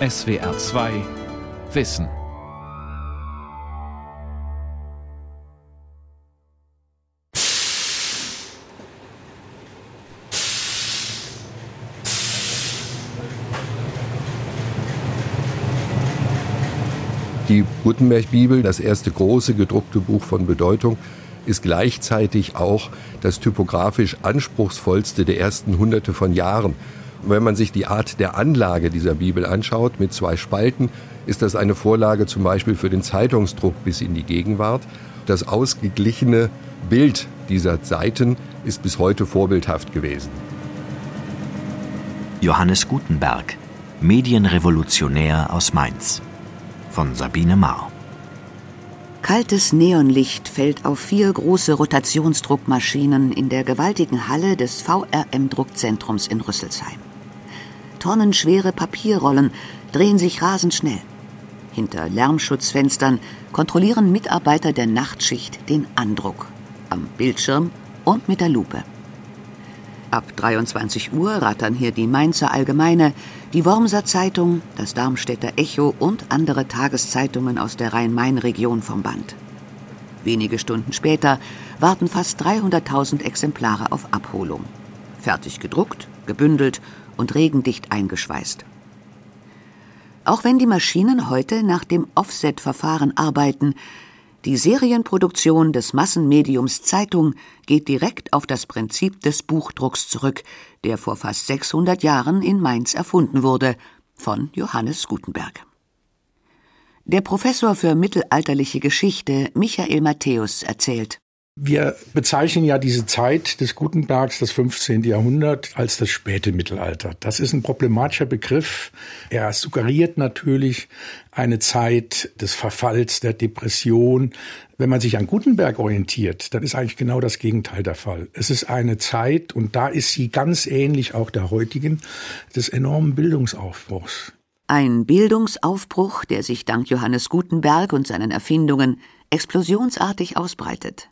SWR 2 Wissen. Die Gutenberg-Bibel, das erste große gedruckte Buch von Bedeutung, ist gleichzeitig auch das typografisch anspruchsvollste der ersten Hunderte von Jahren. Wenn man sich die Art der Anlage dieser Bibel anschaut, mit zwei Spalten, ist das eine Vorlage zum Beispiel für den Zeitungsdruck bis in die Gegenwart. Das ausgeglichene Bild dieser Seiten ist bis heute vorbildhaft gewesen. Johannes Gutenberg, Medienrevolutionär aus Mainz. Von Sabine Mahr. Kaltes Neonlicht fällt auf vier große Rotationsdruckmaschinen in der gewaltigen Halle des VRM-Druckzentrums in Rüsselsheim. Tonnenschwere Papierrollen drehen sich rasend schnell. Hinter Lärmschutzfenstern kontrollieren Mitarbeiter der Nachtschicht den Andruck am Bildschirm und mit der Lupe. Ab 23 Uhr rattern hier die Mainzer Allgemeine, die Wormser Zeitung, das Darmstädter Echo und andere Tageszeitungen aus der Rhein-Main-Region vom Band. Wenige Stunden später warten fast 300.000 Exemplare auf Abholung. Fertig gedruckt, gebündelt und regendicht eingeschweißt. Auch wenn die Maschinen heute nach dem Offset-Verfahren arbeiten, die Serienproduktion des Massenmediums Zeitung geht direkt auf das Prinzip des Buchdrucks zurück, der vor fast 600 Jahren in Mainz erfunden wurde, von Johannes Gutenberg. Der Professor für mittelalterliche Geschichte Michael Matthäus erzählt. Wir bezeichnen ja diese Zeit des Gutenbergs, das 15. Jahrhundert, als das späte Mittelalter. Das ist ein problematischer Begriff. Er suggeriert natürlich eine Zeit des Verfalls, der Depression. Wenn man sich an Gutenberg orientiert, dann ist eigentlich genau das Gegenteil der Fall. Es ist eine Zeit, und da ist sie ganz ähnlich auch der heutigen, des enormen Bildungsaufbruchs. Ein Bildungsaufbruch, der sich dank Johannes Gutenberg und seinen Erfindungen explosionsartig ausbreitet.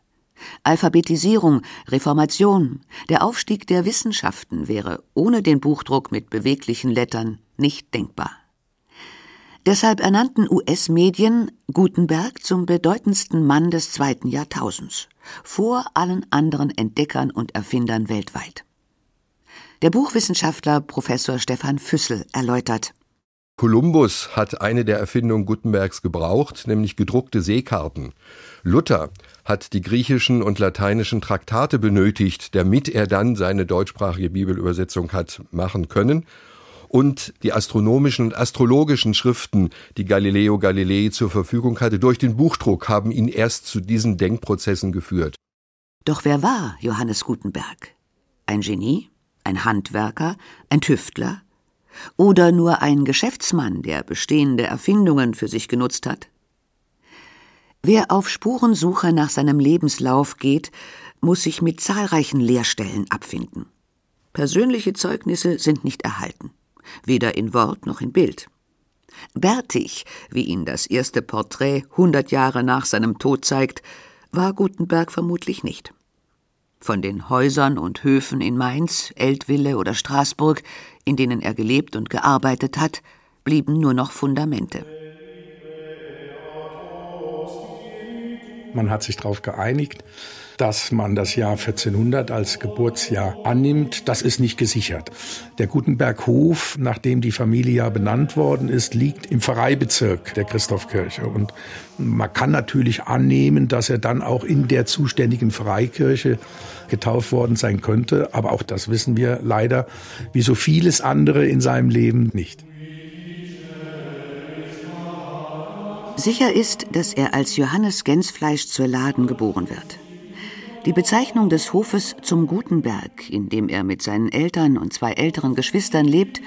Alphabetisierung, Reformation, der Aufstieg der Wissenschaften wäre ohne den Buchdruck mit beweglichen Lettern nicht denkbar. Deshalb ernannten US-Medien Gutenberg zum bedeutendsten Mann des zweiten Jahrtausends, vor allen anderen Entdeckern und Erfindern weltweit. Der Buchwissenschaftler Professor Stefan Füssel erläutert. Kolumbus hat eine der Erfindungen Gutenbergs gebraucht, nämlich gedruckte Seekarten. Luther hat die griechischen und lateinischen Traktate benötigt, damit er dann seine deutschsprachige Bibelübersetzung hat machen können. Und die astronomischen und astrologischen Schriften, die Galileo Galilei zur Verfügung hatte, durch den Buchdruck haben ihn erst zu diesen Denkprozessen geführt. Doch wer war Johannes Gutenberg? Ein Genie? Ein Handwerker? Ein Tüftler? Oder nur ein Geschäftsmann, der bestehende Erfindungen für sich genutzt hat? Wer auf Spurensuche nach seinem Lebenslauf geht, muss sich mit zahlreichen Leerstellen abfinden. Persönliche Zeugnisse sind nicht erhalten, weder in Wort noch in Bild. Bärtig, wie ihn das erste Porträt hundert Jahre nach seinem Tod zeigt, war Gutenberg vermutlich nicht. Von den Häusern und Höfen in Mainz, Eltville oder Straßburg, in denen er gelebt und gearbeitet hat, blieben nur noch Fundamente. Man hat sich darauf geeinigt, dass man das Jahr 1400 als Geburtsjahr annimmt. Das ist nicht gesichert. Der Gutenberghof, nachdem die Familie ja benannt worden ist, liegt im Pfarreibezirk der Christophkirche. Und man kann natürlich annehmen, dass er dann auch in der zuständigen Freikirche getauft worden sein könnte. Aber auch das wissen wir leider, wie so vieles andere in seinem Leben nicht. Sicher ist, dass er als Johannes Gänsfleisch zur Laden geboren wird. Die Bezeichnung des Hofes zum Gutenberg, in dem er mit seinen Eltern und zwei älteren Geschwistern lebt,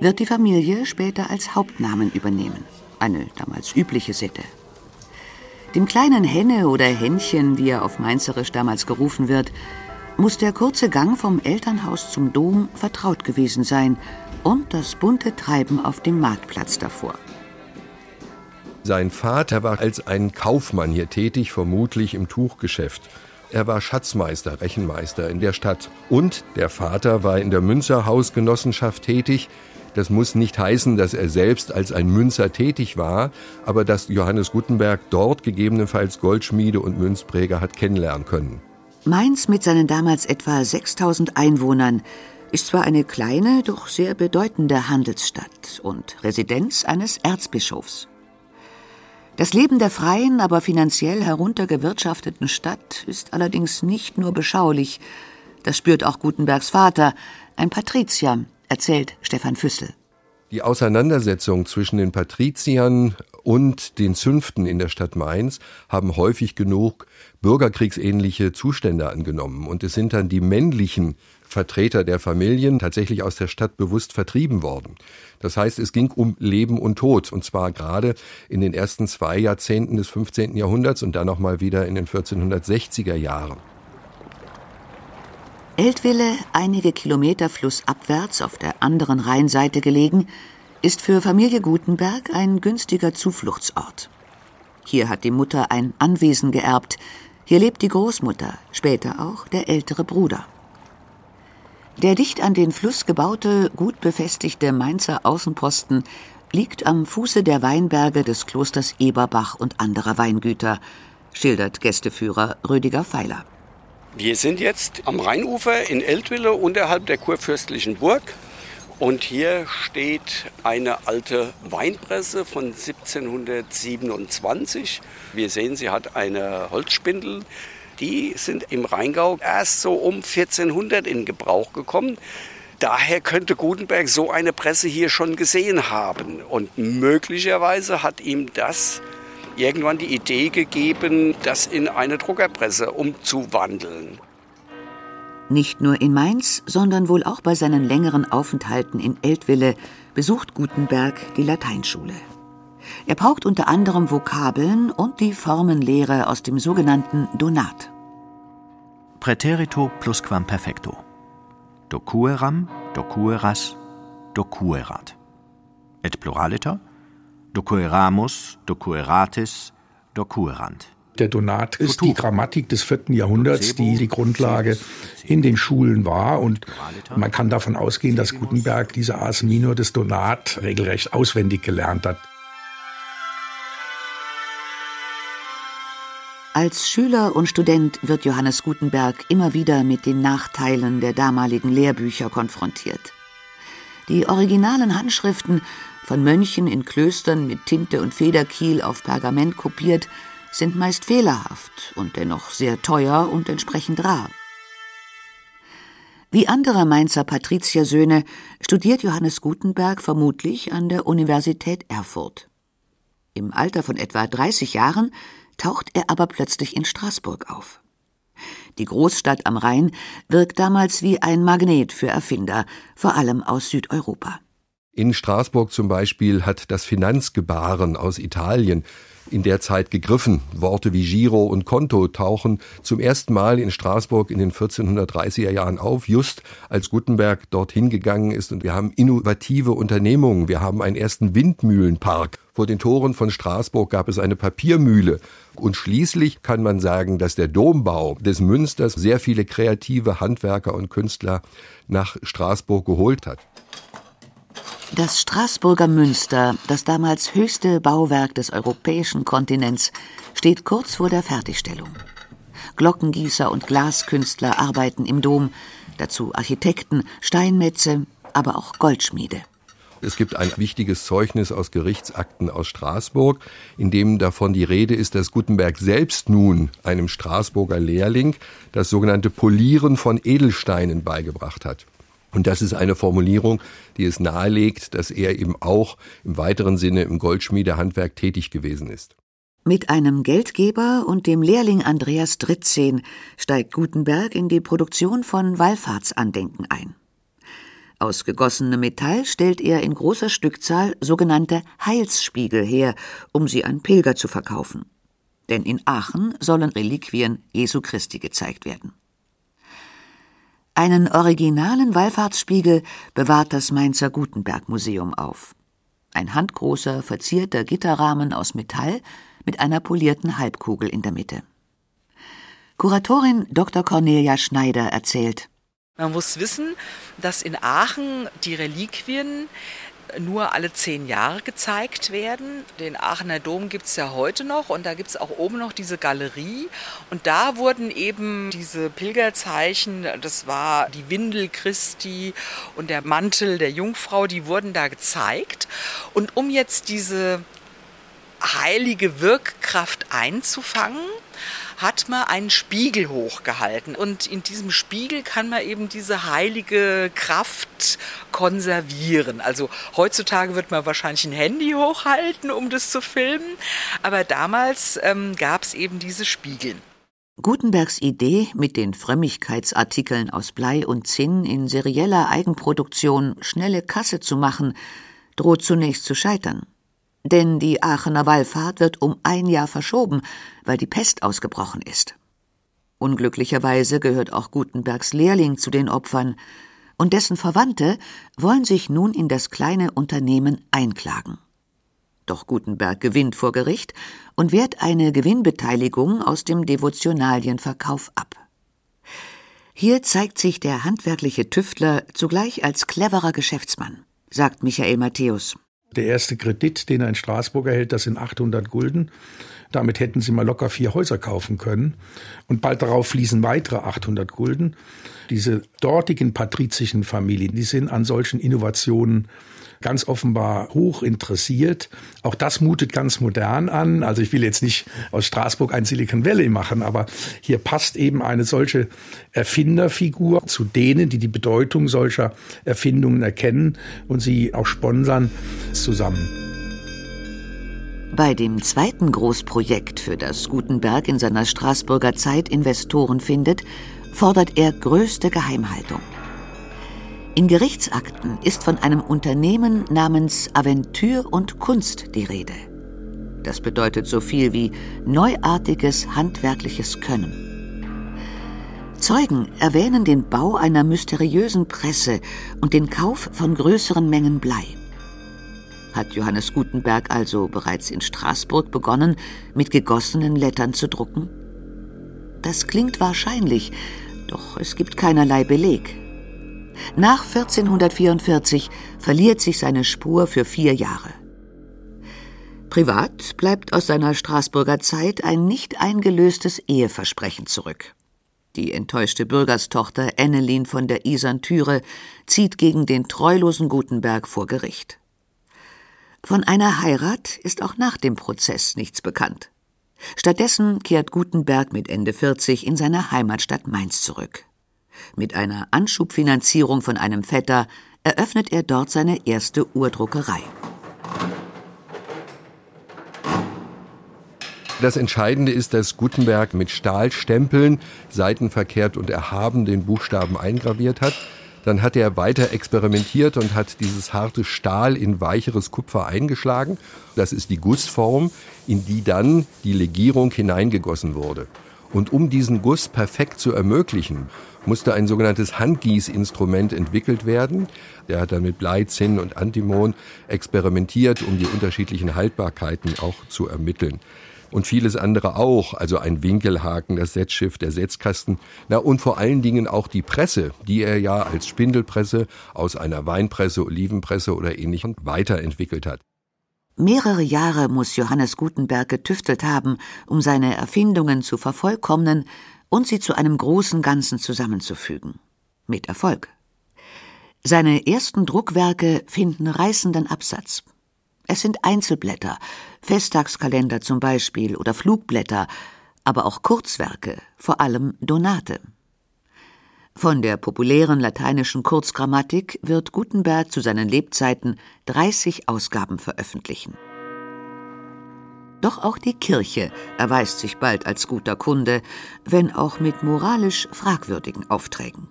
wird die Familie später als Hauptnamen übernehmen. Eine damals übliche Sitte. Dem kleinen Henne oder Hännchen, wie er auf Mainzerisch damals gerufen wird, muss der kurze Gang vom Elternhaus zum Dom vertraut gewesen sein und das bunte Treiben auf dem Marktplatz davor. Sein Vater war als ein Kaufmann hier tätig, vermutlich im Tuchgeschäft. Er war Schatzmeister, Rechenmeister in der Stadt. Und der Vater war in der Münzerhausgenossenschaft tätig, Das muss nicht heißen, dass er selbst als ein Münzer tätig war, aber dass Johannes Gutenberg dort gegebenenfalls Goldschmiede und Münzpräger hat kennenlernen können. Mainz mit seinen damals etwa 6000 Einwohnern ist zwar eine kleine, doch sehr bedeutende Handelsstadt und Residenz eines Erzbischofs. Das Leben der freien, aber finanziell heruntergewirtschafteten Stadt ist allerdings nicht nur beschaulich. Das spürt auch Gutenbergs Vater, ein Patrizier, erzählt Stefan Füssel. Die Auseinandersetzung zwischen den Patriziern und den Zünften in der Stadt Mainz haben häufig genug bürgerkriegsähnliche Zustände angenommen. Und es sind dann die männlichen Vertreter der Familien tatsächlich aus der Stadt bewusst vertrieben worden. Das heißt, es ging um Leben und Tod, und zwar gerade in den ersten zwei Jahrzehnten des 15. Jahrhunderts und dann nochmal wieder in den 1460er Jahren. Eltville, einige Kilometer flussabwärts auf der anderen Rheinseite gelegen, ist für Familie Gutenberg ein günstiger Zufluchtsort. Hier hat die Mutter ein Anwesen geerbt, hier lebt die Großmutter, später auch der ältere Bruder. Der dicht an den Fluss gebaute, gut befestigte Mainzer Außenposten liegt am Fuße der Weinberge des Klosters Eberbach und anderer Weingüter, schildert Gästeführer Rüdiger Pfeiler. Wir sind jetzt am Rheinufer in Eltville unterhalb der kurfürstlichen Burg. Und hier steht eine alte Weinpresse von 1727. Wir sehen, sie hat eine Holzspindel. Die sind im Rheingau erst so um 1400 in Gebrauch gekommen. Daher könnte Gutenberg so eine Presse hier schon gesehen haben. Und möglicherweise hat ihm das irgendwann die Idee gegeben, das in eine Druckerpresse umzuwandeln. Nicht nur in Mainz, sondern wohl auch bei seinen längeren Aufenthalten in Eltville besucht Gutenberg die Lateinschule. Er paukt unter anderem Vokabeln und die Formenlehre aus dem sogenannten Donat. Präterito plusquamperfecto. Docueram, docueras, docuerat. Et pluraliter Docueramus, docueratis, docuerant. Der Donat ist die Grammatik des vierten Jahrhunderts, die die Grundlage in den Schulen war. Und man kann davon ausgehen, dass Gutenberg diese Ars Minor des Donat regelrecht auswendig gelernt hat. Als Schüler und Student wird Johannes Gutenberg immer wieder mit den Nachteilen der damaligen Lehrbücher konfrontiert. Die originalen Handschriften von Mönchen in Klöstern mit Tinte und Federkiel auf Pergament kopiert, sind meist fehlerhaft und dennoch sehr teuer und entsprechend rar. Wie andere Mainzer Patriziersöhne studiert Johannes Gutenberg vermutlich an der Universität Erfurt. Im Alter von etwa 30 Jahren taucht er aber plötzlich in Straßburg auf. Die Großstadt am Rhein wirkt damals wie ein Magnet für Erfinder, vor allem aus Südeuropa. In Straßburg zum Beispiel hat das Finanzgebaren aus Italien in der Zeit gegriffen. Worte wie Giro und Konto tauchen zum ersten Mal in Straßburg in den 1430er Jahren auf, just als Gutenberg dorthin gegangen ist. Und wir haben innovative Unternehmungen. Wir haben einen ersten Windmühlenpark. Vor den Toren von Straßburg gab es eine Papiermühle. Und schließlich kann man sagen, dass der Dombau des Münsters sehr viele kreative Handwerker und Künstler nach Straßburg geholt hat. Das Straßburger Münster, das damals höchste Bauwerk des europäischen Kontinents, steht kurz vor der Fertigstellung. Glockengießer und Glaskünstler arbeiten im Dom, dazu Architekten, Steinmetze, aber auch Goldschmiede. Es gibt ein wichtiges Zeugnis aus Gerichtsakten aus Straßburg, in dem davon die Rede ist, dass Gutenberg selbst nun einem Straßburger Lehrling das sogenannte Polieren von Edelsteinen beigebracht hat. Und das ist eine Formulierung, die es nahelegt, dass er eben auch im weiteren Sinne im Goldschmiedehandwerk tätig gewesen ist. Mit einem Geldgeber und dem Lehrling Andreas Dritzehn steigt Gutenberg in die Produktion von Wallfahrtsandenken ein. Aus gegossenem Metall stellt er in großer Stückzahl sogenannte Heilsspiegel her, um sie an Pilger zu verkaufen. Denn in Aachen sollen Reliquien Jesu Christi gezeigt werden. Einen originalen Wallfahrtsspiegel bewahrt das Mainzer Gutenberg Museum auf. Ein handgroßer, verzierter Gitterrahmen aus Metall mit einer polierten Halbkugel in der Mitte. Kuratorin Dr. Cornelia Schneider erzählt. Man muss wissen, dass in Aachen die Reliquien nur alle zehn Jahre gezeigt werden. Den Aachener Dom gibt es ja heute noch und da gibt es auch oben noch diese Galerie. Und da wurden eben diese Pilgerzeichen, das war die Windel Christi und der Mantel der Jungfrau, die wurden da gezeigt. Und um jetzt diese heilige Wirkkraft einzufangen, hat man einen Spiegel hochgehalten. Und in diesem Spiegel kann man eben diese heilige Kraft konservieren. Also heutzutage wird man wahrscheinlich ein Handy hochhalten, um das zu filmen. Aber damals ähm, gab es eben diese Spiegel. Gutenbergs Idee, mit den Frömmigkeitsartikeln aus Blei und Zinn in serieller Eigenproduktion schnelle Kasse zu machen, droht zunächst zu scheitern. Denn die Aachener Wallfahrt wird um ein Jahr verschoben, weil die Pest ausgebrochen ist. Unglücklicherweise gehört auch Gutenbergs Lehrling zu den Opfern, und dessen Verwandte wollen sich nun in das kleine Unternehmen einklagen. Doch Gutenberg gewinnt vor Gericht und wehrt eine Gewinnbeteiligung aus dem Devotionalienverkauf ab. Hier zeigt sich der handwerkliche Tüftler zugleich als cleverer Geschäftsmann, sagt Michael Matthäus. Der erste Kredit, den er in Straßburg erhält, das sind 800 Gulden. Damit hätten sie mal locker vier Häuser kaufen können. Und bald darauf fließen weitere 800 Gulden. Diese dortigen patrizischen Familien, die sind an solchen Innovationen ganz offenbar hoch interessiert. Auch das mutet ganz modern an. Also ich will jetzt nicht aus Straßburg ein Silicon Valley machen, aber hier passt eben eine solche Erfinderfigur zu denen, die die Bedeutung solcher Erfindungen erkennen und sie auch sponsern, zusammen. Bei dem zweiten Großprojekt, für das Gutenberg in seiner Straßburger Zeit Investoren findet, fordert er größte Geheimhaltung. In Gerichtsakten ist von einem Unternehmen namens Aventur und Kunst die Rede. Das bedeutet so viel wie neuartiges handwerkliches Können. Zeugen erwähnen den Bau einer mysteriösen Presse und den Kauf von größeren Mengen Blei. Hat Johannes Gutenberg also bereits in Straßburg begonnen, mit gegossenen Lettern zu drucken? Das klingt wahrscheinlich, doch es gibt keinerlei Beleg. Nach 1444 verliert sich seine Spur für vier Jahre. Privat bleibt aus seiner Straßburger Zeit ein nicht eingelöstes Eheversprechen zurück. Die enttäuschte Bürgerstochter Ennelin von der Isern-Türe zieht gegen den treulosen Gutenberg vor Gericht. Von einer Heirat ist auch nach dem Prozess nichts bekannt. Stattdessen kehrt Gutenberg mit Ende 40 in seine Heimatstadt Mainz zurück. Mit einer Anschubfinanzierung von einem Vetter eröffnet er dort seine erste Urdruckerei. Das Entscheidende ist, dass Gutenberg mit Stahlstempeln seitenverkehrt und erhaben den Buchstaben eingraviert hat. Dann hat er weiter experimentiert und hat dieses harte Stahl in weicheres Kupfer eingeschlagen. Das ist die Gussform, in die dann die Legierung hineingegossen wurde. Und um diesen Guss perfekt zu ermöglichen, musste ein sogenanntes Handgießinstrument entwickelt werden. Der hat dann mit Blei, Zinn und Antimon experimentiert, um die unterschiedlichen Haltbarkeiten auch zu ermitteln. Und vieles andere auch, also ein Winkelhaken, das Setzschiff, der Setzkasten, na und vor allen Dingen auch die Presse, die er ja als Spindelpresse aus einer Weinpresse, Olivenpresse oder ähnlichem weiterentwickelt hat. Mehrere Jahre muss Johannes Gutenberg getüftelt haben, um seine Erfindungen zu vervollkommnen und sie zu einem großen Ganzen zusammenzufügen. Mit Erfolg. Seine ersten Druckwerke finden reißenden Absatz. Es sind Einzelblätter, Festtagskalender zum Beispiel oder Flugblätter, aber auch Kurzwerke, vor allem Donate. Von der populären lateinischen Kurzgrammatik wird Gutenberg zu seinen Lebzeiten 30 Ausgaben veröffentlichen. Doch auch die Kirche erweist sich bald als guter Kunde, wenn auch mit moralisch fragwürdigen Aufträgen.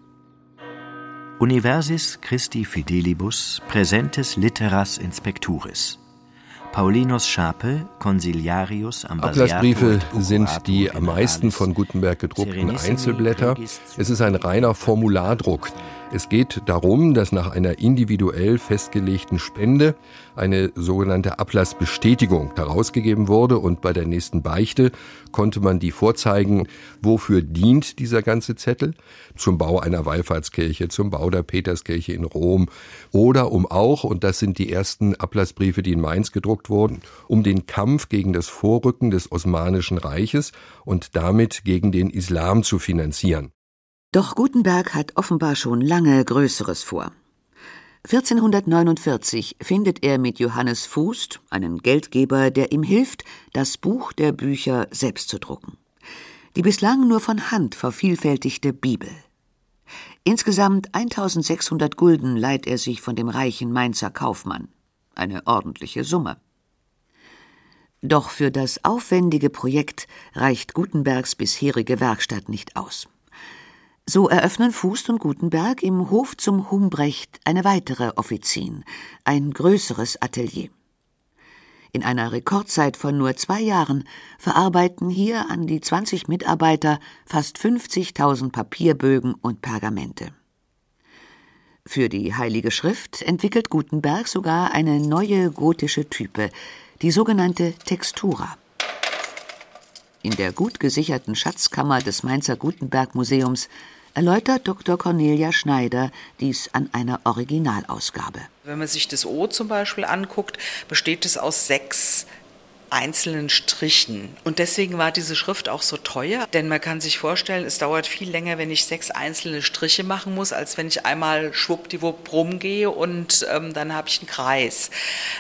Universis Christi Fidelibus Presentes Litteras Inspecturis Paulinus Schape, Consiliarius Ablassbriefe sind die am meisten von Gutenberg gedruckten Einzelblätter. Es ist ein reiner Formulardruck. Es geht darum, dass nach einer individuell festgelegten Spende eine sogenannte Ablassbestätigung herausgegeben wurde und bei der nächsten Beichte konnte man die vorzeigen, wofür dient dieser ganze Zettel? Zum Bau einer Wallfahrtskirche, zum Bau der Peterskirche in Rom oder um auch, und das sind die ersten Ablassbriefe, die in Mainz gedruckt wurden, um den Kampf gegen das Vorrücken des Osmanischen Reiches und damit gegen den Islam zu finanzieren. Doch Gutenberg hat offenbar schon lange Größeres vor. 1449 findet er mit Johannes Fußt einen Geldgeber, der ihm hilft, das Buch der Bücher selbst zu drucken. Die bislang nur von Hand vervielfältigte Bibel. Insgesamt 1600 Gulden leiht er sich von dem reichen Mainzer Kaufmann. Eine ordentliche Summe. Doch für das aufwendige Projekt reicht Gutenbergs bisherige Werkstatt nicht aus. So eröffnen Fußt und Gutenberg im Hof zum Humbrecht eine weitere Offizin, ein größeres Atelier. In einer Rekordzeit von nur zwei Jahren verarbeiten hier an die 20 Mitarbeiter fast 50.000 Papierbögen und Pergamente. Für die Heilige Schrift entwickelt Gutenberg sogar eine neue gotische Type, die sogenannte Textura. In der gut gesicherten Schatzkammer des Mainzer Gutenberg Museums erläutert Dr. Cornelia Schneider dies an einer Originalausgabe. Wenn man sich das O zum Beispiel anguckt, besteht es aus sechs einzelnen Strichen. Und deswegen war diese Schrift auch so teuer, denn man kann sich vorstellen, es dauert viel länger, wenn ich sechs einzelne Striche machen muss, als wenn ich einmal schwuppdiwupp rumgehe und ähm, dann habe ich einen Kreis.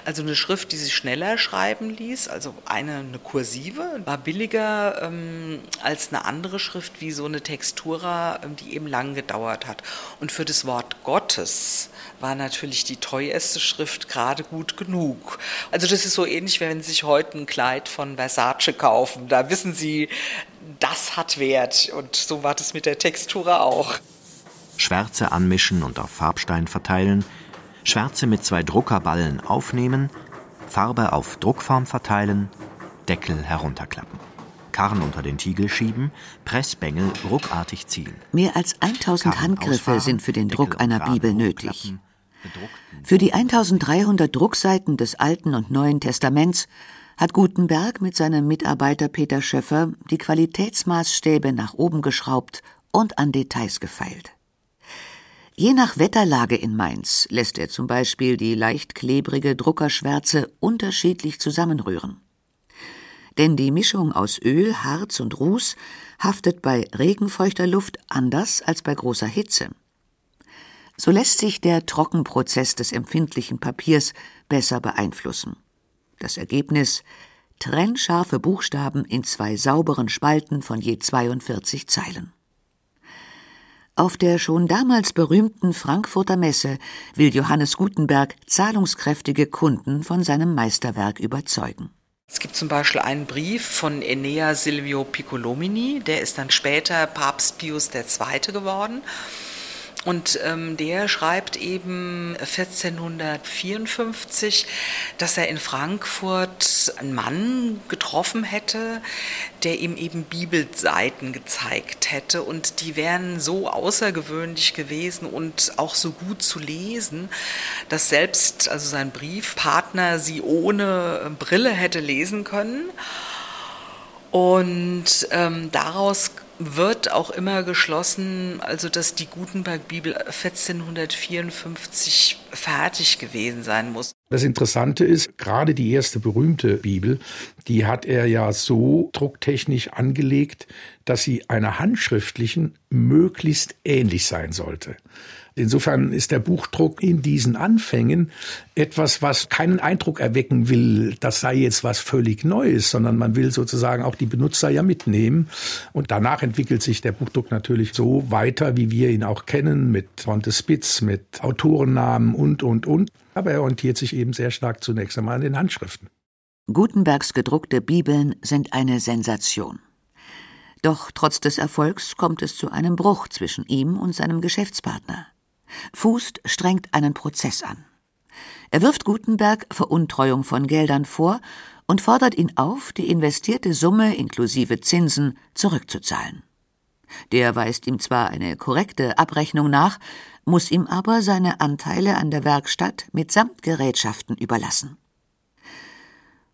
Also eine Schrift, die sich schneller schreiben ließ, also eine, eine kursive, war billiger ähm, als eine andere Schrift wie so eine Textura, ähm, die eben lang gedauert hat. Und für das Wort Gottes war natürlich die teuerste Schrift gerade gut genug. Also das ist so ähnlich, wenn sich heute ein Kleid von Versace kaufen. Da wissen Sie, das hat Wert. Und so war das mit der Textura auch. Schwärze anmischen und auf Farbstein verteilen, Schwärze mit zwei Druckerballen aufnehmen, Farbe auf Druckform verteilen, Deckel herunterklappen. Karren unter den Tiegel schieben, Pressbängel ruckartig ziehen. Mehr als 1000 Handgriffe sind für den Druck einer Bibel nötig. Für die 1300 Druckseiten des Alten und Neuen Testaments hat Gutenberg mit seinem Mitarbeiter Peter Schöffer die Qualitätsmaßstäbe nach oben geschraubt und an Details gefeilt. Je nach Wetterlage in Mainz lässt er zum Beispiel die leicht klebrige Druckerschwärze unterschiedlich zusammenrühren. Denn die Mischung aus Öl, Harz und Ruß haftet bei regenfeuchter Luft anders als bei großer Hitze. So lässt sich der Trockenprozess des empfindlichen Papiers besser beeinflussen. Das Ergebnis trennscharfe Buchstaben in zwei sauberen Spalten von je 42 Zeilen. Auf der schon damals berühmten Frankfurter Messe will Johannes Gutenberg zahlungskräftige Kunden von seinem Meisterwerk überzeugen. Es gibt zum Beispiel einen Brief von Enea Silvio Piccolomini, der ist dann später Papst Pius II. geworden. Und ähm, der schreibt eben 1454, dass er in Frankfurt einen Mann getroffen hätte, der ihm eben Bibelseiten gezeigt hätte. Und die wären so außergewöhnlich gewesen und auch so gut zu lesen, dass selbst also sein Briefpartner sie ohne Brille hätte lesen können. Und ähm, daraus wird auch immer geschlossen, also dass die Gutenberg-Bibel 1454 fertig gewesen sein muss. Das Interessante ist, gerade die erste berühmte Bibel, die hat er ja so drucktechnisch angelegt, dass sie einer handschriftlichen möglichst ähnlich sein sollte. Insofern ist der Buchdruck in diesen Anfängen etwas, was keinen Eindruck erwecken will, das sei jetzt was völlig Neues, sondern man will sozusagen auch die Benutzer ja mitnehmen. Und danach entwickelt sich der Buchdruck natürlich so weiter, wie wir ihn auch kennen, mit Frontispiz, mit Autorennamen und, und, und. Aber er orientiert sich eben sehr stark zunächst einmal an den Handschriften. Gutenbergs gedruckte Bibeln sind eine Sensation. Doch trotz des Erfolgs kommt es zu einem Bruch zwischen ihm und seinem Geschäftspartner. Fußt strengt einen Prozess an. Er wirft Gutenberg Veruntreuung von Geldern vor und fordert ihn auf, die investierte Summe inklusive Zinsen zurückzuzahlen. Der weist ihm zwar eine korrekte Abrechnung nach, muss ihm aber seine Anteile an der Werkstatt mitsamt Gerätschaften überlassen.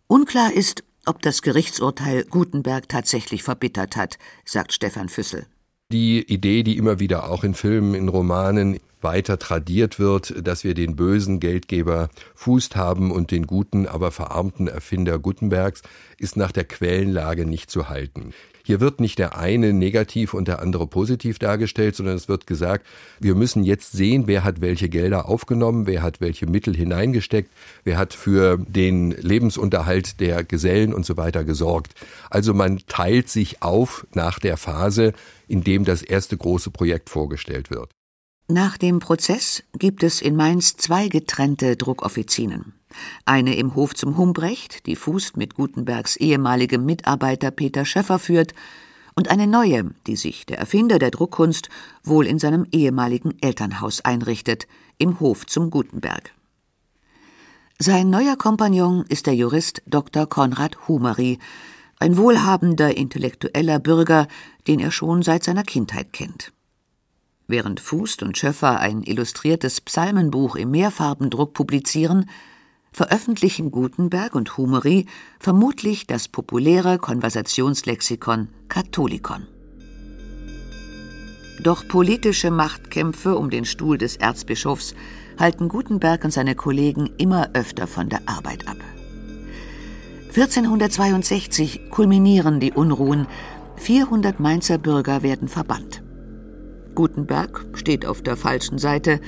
Unklar ist, ob das Gerichtsurteil Gutenberg tatsächlich verbittert hat, sagt Stefan Füssel. Die Idee, die immer wieder auch in Filmen, in Romanen weiter tradiert wird, dass wir den bösen Geldgeber Fußt haben und den guten, aber verarmten Erfinder Gutenbergs, ist nach der Quellenlage nicht zu halten. Hier wird nicht der eine negativ und der andere positiv dargestellt, sondern es wird gesagt, wir müssen jetzt sehen, wer hat welche Gelder aufgenommen, wer hat welche Mittel hineingesteckt, wer hat für den Lebensunterhalt der Gesellen und so weiter gesorgt. Also man teilt sich auf nach der Phase, in dem das erste große Projekt vorgestellt wird. Nach dem Prozess gibt es in Mainz zwei getrennte Druckoffizinen. Eine im Hof zum Humbrecht, die Fußt mit Gutenbergs ehemaligem Mitarbeiter Peter Schäffer führt, und eine neue, die sich der Erfinder der Druckkunst wohl in seinem ehemaligen Elternhaus einrichtet, im Hof zum Gutenberg. Sein neuer Kompagnon ist der Jurist Dr. Konrad Humeri, ein wohlhabender intellektueller Bürger, den er schon seit seiner Kindheit kennt. Während Fußt und Schöffer ein illustriertes Psalmenbuch im Mehrfarbendruck publizieren, veröffentlichen Gutenberg und Humeri vermutlich das populäre Konversationslexikon Katholikon. Doch politische Machtkämpfe um den Stuhl des Erzbischofs halten Gutenberg und seine Kollegen immer öfter von der Arbeit ab. 1462 kulminieren die Unruhen, 400 Mainzer Bürger werden verbannt. Gutenberg steht auf der falschen Seite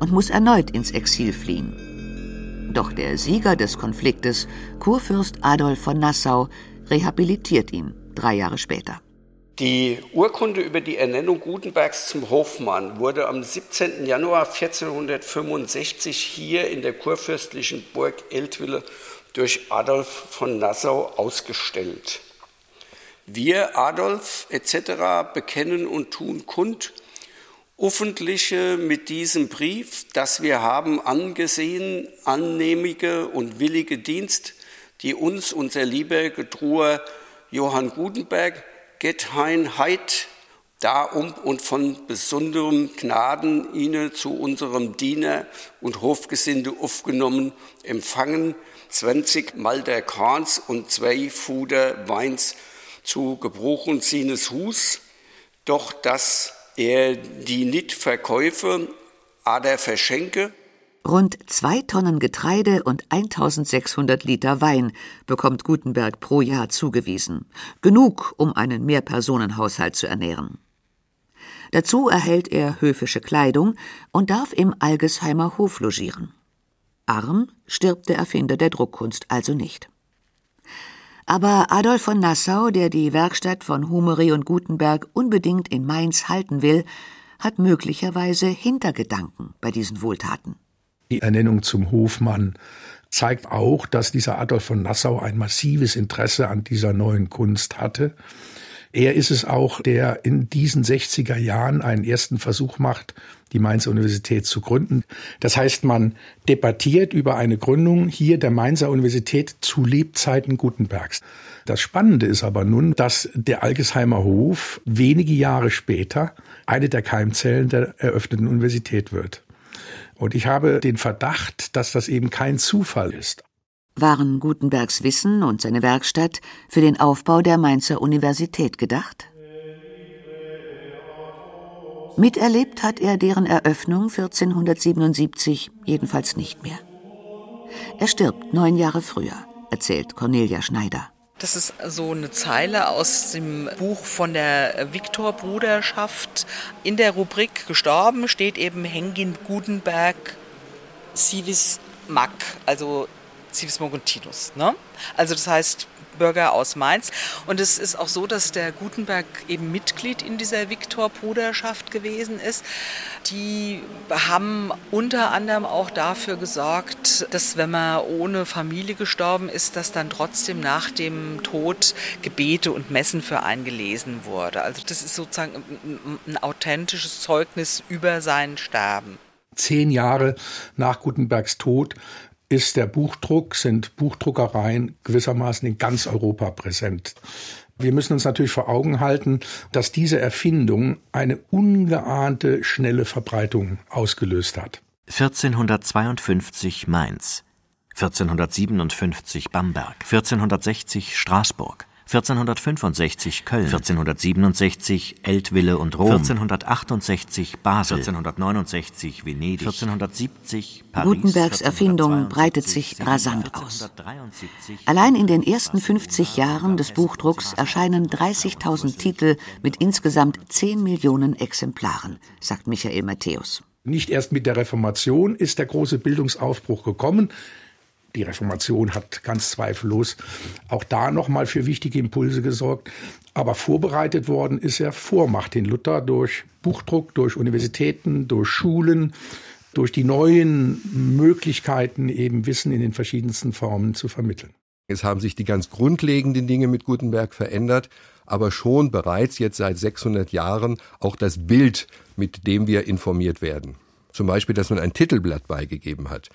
und muss erneut ins Exil fliehen. Doch der Sieger des Konfliktes, Kurfürst Adolf von Nassau, rehabilitiert ihn drei Jahre später. Die Urkunde über die Ernennung Gutenbergs zum Hofmann wurde am 17. Januar 1465 hier in der kurfürstlichen Burg Eltville durch Adolf von Nassau ausgestellt. Wir, Adolf etc., bekennen und tun kund, öffentliche mit diesem Brief, dass wir haben angesehen, annehmige und willige Dienst, die uns unser lieber Getruher Johann Gutenberg, Gethein Heid, darum und von besonderem Gnaden ihnen zu unserem Diener und Hofgesinde aufgenommen, empfangen, 20 Malter Korns und zwei Fuder Weins zu gebrochen seines Hus, doch das er die nicht verkaufe, aber verschenke. Rund zwei Tonnen Getreide und 1600 Liter Wein bekommt Gutenberg pro Jahr zugewiesen. Genug, um einen Mehrpersonenhaushalt zu ernähren. Dazu erhält er höfische Kleidung und darf im Algesheimer Hof logieren. Arm stirbt der Erfinder der Druckkunst also nicht. Aber Adolf von Nassau, der die Werkstatt von Humeri und Gutenberg unbedingt in Mainz halten will, hat möglicherweise Hintergedanken bei diesen Wohltaten. Die Ernennung zum Hofmann zeigt auch, dass dieser Adolf von Nassau ein massives Interesse an dieser neuen Kunst hatte. Er ist es auch, der in diesen 60er Jahren einen ersten Versuch macht, die Mainzer Universität zu gründen. Das heißt, man debattiert über eine Gründung hier der Mainzer Universität zu Lebzeiten Gutenbergs. Das Spannende ist aber nun, dass der Algesheimer Hof wenige Jahre später eine der Keimzellen der eröffneten Universität wird. Und ich habe den Verdacht, dass das eben kein Zufall ist. Waren Gutenbergs Wissen und seine Werkstatt für den Aufbau der Mainzer Universität gedacht? Miterlebt hat er deren Eröffnung 1477 jedenfalls nicht mehr. Er stirbt neun Jahre früher, erzählt Cornelia Schneider. Das ist so eine Zeile aus dem Buch von der Viktor-Bruderschaft. In der Rubrik Gestorben steht eben Hengin Gutenberg Civis Mac, also Civis Moguntinus. Ne? Also das heißt Bürger aus Mainz. Und es ist auch so, dass der Gutenberg eben Mitglied in dieser Viktor-Bruderschaft gewesen ist. Die haben unter anderem auch dafür gesorgt, dass wenn man ohne Familie gestorben ist, dass dann trotzdem nach dem Tod Gebete und Messen für einen gelesen wurde. Also das ist sozusagen ein, authentisches Zeugnis über sein Sterben. Zehn Jahre nach Gutenbergs Tod ist der Buchdruck, sind Buchdruckereien gewissermaßen in ganz Europa präsent. Wir müssen uns natürlich vor Augen halten, dass diese Erfindung eine ungeahnte schnelle Verbreitung ausgelöst hat. 1452 Mainz, 1457 Bamberg, 1460 Straßburg, 1465 Köln, 1467 Eltville und Rom, 1468 Basel, 1469 Venedig, 1470 Paris. Gutenbergs Erfindung breitet sich rasant aus. Allein in den ersten 50 Jahren des Buchdrucks erscheinen 30.000 Titel mit insgesamt 10 Millionen Exemplaren, sagt Michael Matthäus. Nicht erst mit der Reformation ist der große Bildungsaufbruch gekommen. Die Reformation hat ganz zweifellos auch da nochmal für wichtige Impulse gesorgt. Aber vorbereitet worden ist er vor Martin Luther durch Buchdruck, durch Universitäten, durch Schulen, durch die neuen Möglichkeiten, eben Wissen in den verschiedensten Formen zu vermitteln. Es haben sich die ganz grundlegenden Dinge mit Gutenberg verändert, aber schon bereits jetzt seit 600 Jahren auch das Bild, mit dem wir informiert werden. Zum Beispiel, dass man ein Titelblatt beigegeben hat.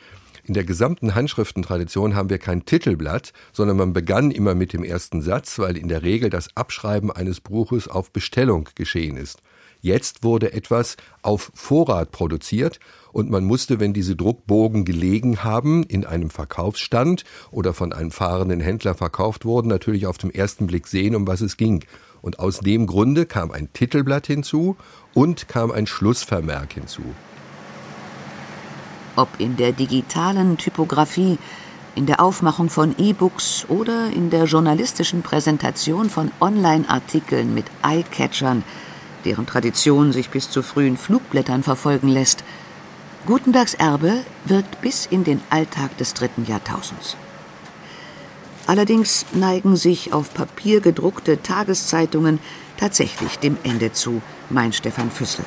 In der gesamten Handschriftentradition haben wir kein Titelblatt, sondern man begann immer mit dem ersten Satz, weil in der Regel das Abschreiben eines Buches auf Bestellung geschehen ist. Jetzt wurde etwas auf Vorrat produziert und man musste, wenn diese Druckbogen gelegen haben, in einem Verkaufsstand oder von einem fahrenden Händler verkauft wurden, natürlich auf den ersten Blick sehen, um was es ging. Und aus dem Grunde kam ein Titelblatt hinzu und kam ein Schlussvermerk hinzu ob in der digitalen Typografie, in der Aufmachung von E-Books oder in der journalistischen Präsentation von Online-Artikeln mit Eye-Catchern, deren Tradition sich bis zu frühen Flugblättern verfolgen lässt. Gutenbergs Erbe wirkt bis in den Alltag des dritten Jahrtausends. Allerdings neigen sich auf Papier gedruckte Tageszeitungen tatsächlich dem Ende zu, meint Stefan Füssel.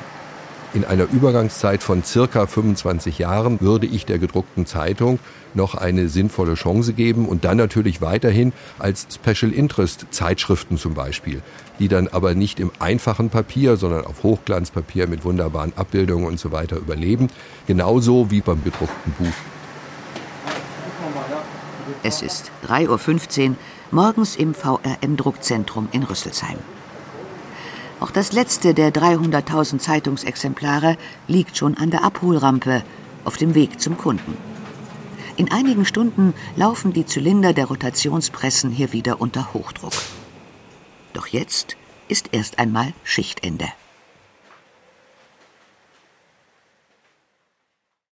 In einer Übergangszeit von circa 25 Jahren würde ich der gedruckten Zeitung noch eine sinnvolle Chance geben und dann natürlich weiterhin als Special Interest Zeitschriften zum Beispiel, die dann aber nicht im einfachen Papier, sondern auf Hochglanzpapier mit wunderbaren Abbildungen und so weiter überleben, genauso wie beim gedruckten Buch. Es ist 3.15 Uhr morgens im VRM Druckzentrum in Rüsselsheim. Auch das letzte der 300.000 Zeitungsexemplare liegt schon an der Abholrampe auf dem Weg zum Kunden. In einigen Stunden laufen die Zylinder der Rotationspressen hier wieder unter Hochdruck. Doch jetzt ist erst einmal Schichtende.